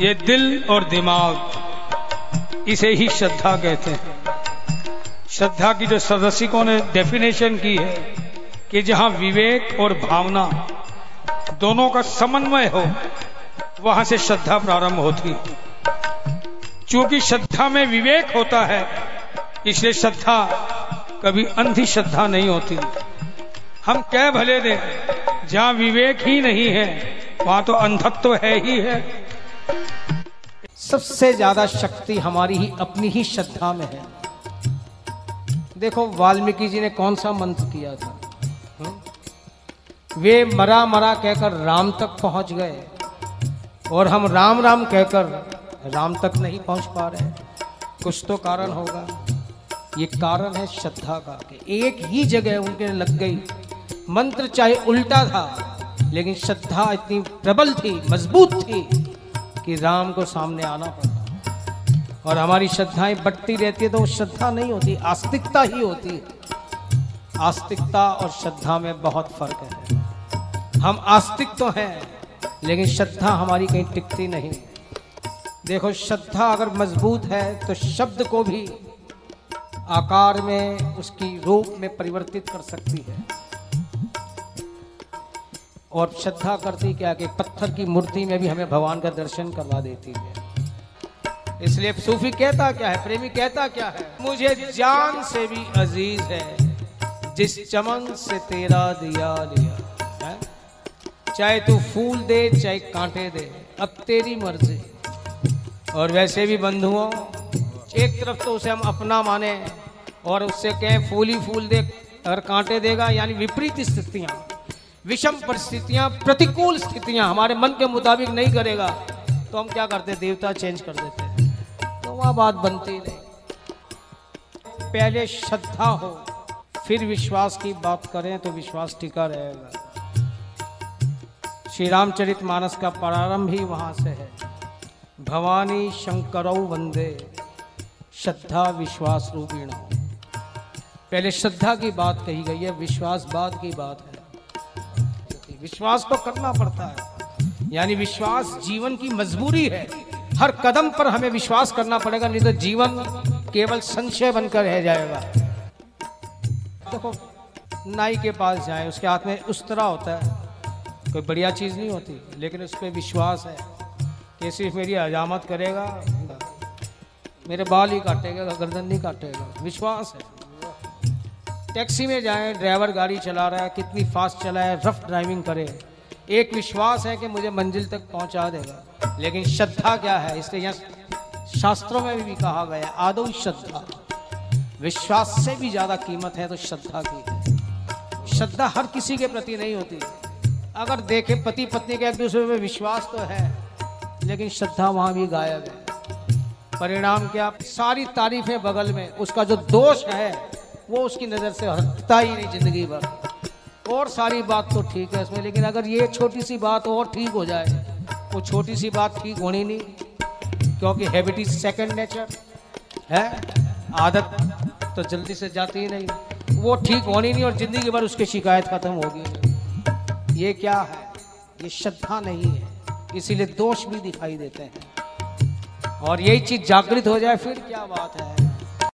ये दिल और दिमाग, इसे ही श्रद्धा कहते हैं। श्रद्धा की जो सदस्यों ने डेफिनेशन की है, कि जहाँ विवेक और भावना दोनों का समन्वय हो, वहाँ से श्रद्धा प्रारंभ होती है। चूँकि श्रद्धा में विवेक होता है, इसलिए श्रद्धा कभी अंधी श्रद्धा नहीं होती। हम कह भले दे, जहाँ विवेक ही नहीं है, वहाँ तो अंधत्व है ही है। सबसे ज़्यादा शक्ति हमारी ही अपनी ही श्रद्धा में है। देखो, वाल्मीकि जी ने कौन सा मंत्र किया था? वे मरा मरा कहकर राम तक पहुँच गए और हम राम राम कहकर राम तक नहीं पहुँच पा रहे कुछ तो कारण होगा। ये कारण है श्रद्धा का कि एक ही जगह उनके लग गई। मंत्र चाहे उल्टा था, लेकिन श्रद्धा इतनी प्रबल थी, मज़बूत थी। कि राम को सामने आना पड़ता और हमारी श्रद्धाएँ बढ़ती रहती है तो वो श्रद्धा नहीं होती, आस्तिकता ही होती है। आस्तिकता और श्रद्धा में बहुत फ़र्क है। हम आस्तिक तो हैं, लेकिन श्रद्धा हमारी कहीं टिकती नहीं। देखो, श्रद्धा अगर मज़बूत है तो शब्द को भी आकार में, उसकी रूप में परिवर्तित कर सकती है। और श्रद्धा करती क्या कि पत्थर की मूर्ति में भी हमें भगवान का दर्शन करवा देती है। इसलिए सूफी कहता क्या है, प्रेमी कहता क्या है, मुझे जान से भी अज़ीज़ है, जिस चमन से तेरा दिया लिया है। चाहे तू फूल दे, चाहे कांटे दे, अब तेरी मर्ज़ी। और वैसे भी बंधुओं, एक तरफ़ तो उसे हम अपना माने, और उससे कहें, फूल ही फूल दे, अगर कांटे देगा, यानी विपरीत स्थितियाँ। विषम परिस्थितियाँ, प्रतिकूल स्थितियाँ हमारे मन के मुताबिक नहीं करेगा तो हम क्या करते? देवता चेंज कर देते तो वहाँ बात बनती नहीं। पहले श्रद्धा हो, फिर विश्वास की बात करें तो विश्वास टिका रहेगा। श्री रामचरित मानस का प्रारंभ ही वहाँ से है। भवानी शंकरौ वंदे, श्रद्धा विश्वास रूपीण। पहले श्रद्धा की बात कही गई है विश्वास बाद की बात है। विश्वास तो करना पड़ता है। यानी विश्वास जीवन की मजबूरी है। हर कदम पर हमें विश्वास करना पड़ेगा, नहीं तो जीवन केवल संशय बनकर रह जाएगा। देखो, नाई के पास जाए, उसके हाथ में उस तरह होता है। कोई बढ़िया चीज़ नहीं होती, लेकिन उस पर विश्वास है कि सिर्फ़ मेरी हजामत करेगा, मेरे बाल ही काटेगा, गर्दन नहीं काटेगा। विश्वास है। टैक्सी में जाए, ड्राइवर गाड़ी चला रहा है, कितनी फास्ट चलाए रफ ड्राइविंग करे। एक विश्वास है कि मुझे मंजिल तक पहुँचा देगा, लेकिन श्रद्धा क्या है? इसलिए यहाँ शास्त्रों में भी कहा गया है, आदो श्रद्धा। विश्वास से भी ज़्यादा कीमत है तो श्रद्धा की। है श्रद्धा हर किसी के प्रति नहीं होती। अगर देखे पति पत्नी के एक दूसरे में विश्वास तो है, लेकिन श्रद्धा वहाँ भी गायब है। परिणाम क्या? सारी तारीफें बगल में, उसका जो दोष है वो उसकी नज़र से हटता ही नहीं ज़िंदगी भर। और सारी बात तो ठीक है इसमें, लेकिन अगर ये छोटी सी बात और ठीक हो जाए, वो छोटी सी बात ठीक होनी नहीं, क्योंकि हैबिट इज़ सेकेंड नेचर है? आदत तो जल्दी से जाती ही नहीं। वो ठीक होनी नहीं और ज़िंदगी भर उसकी शिकायत खत्म होगी। ये क्या है? ये श्रद्धा नहीं है, इसीलिए दोष भी दिखाई देते हैं। और यही चीज़ जागृत हो जाए, फिर क्या बात है?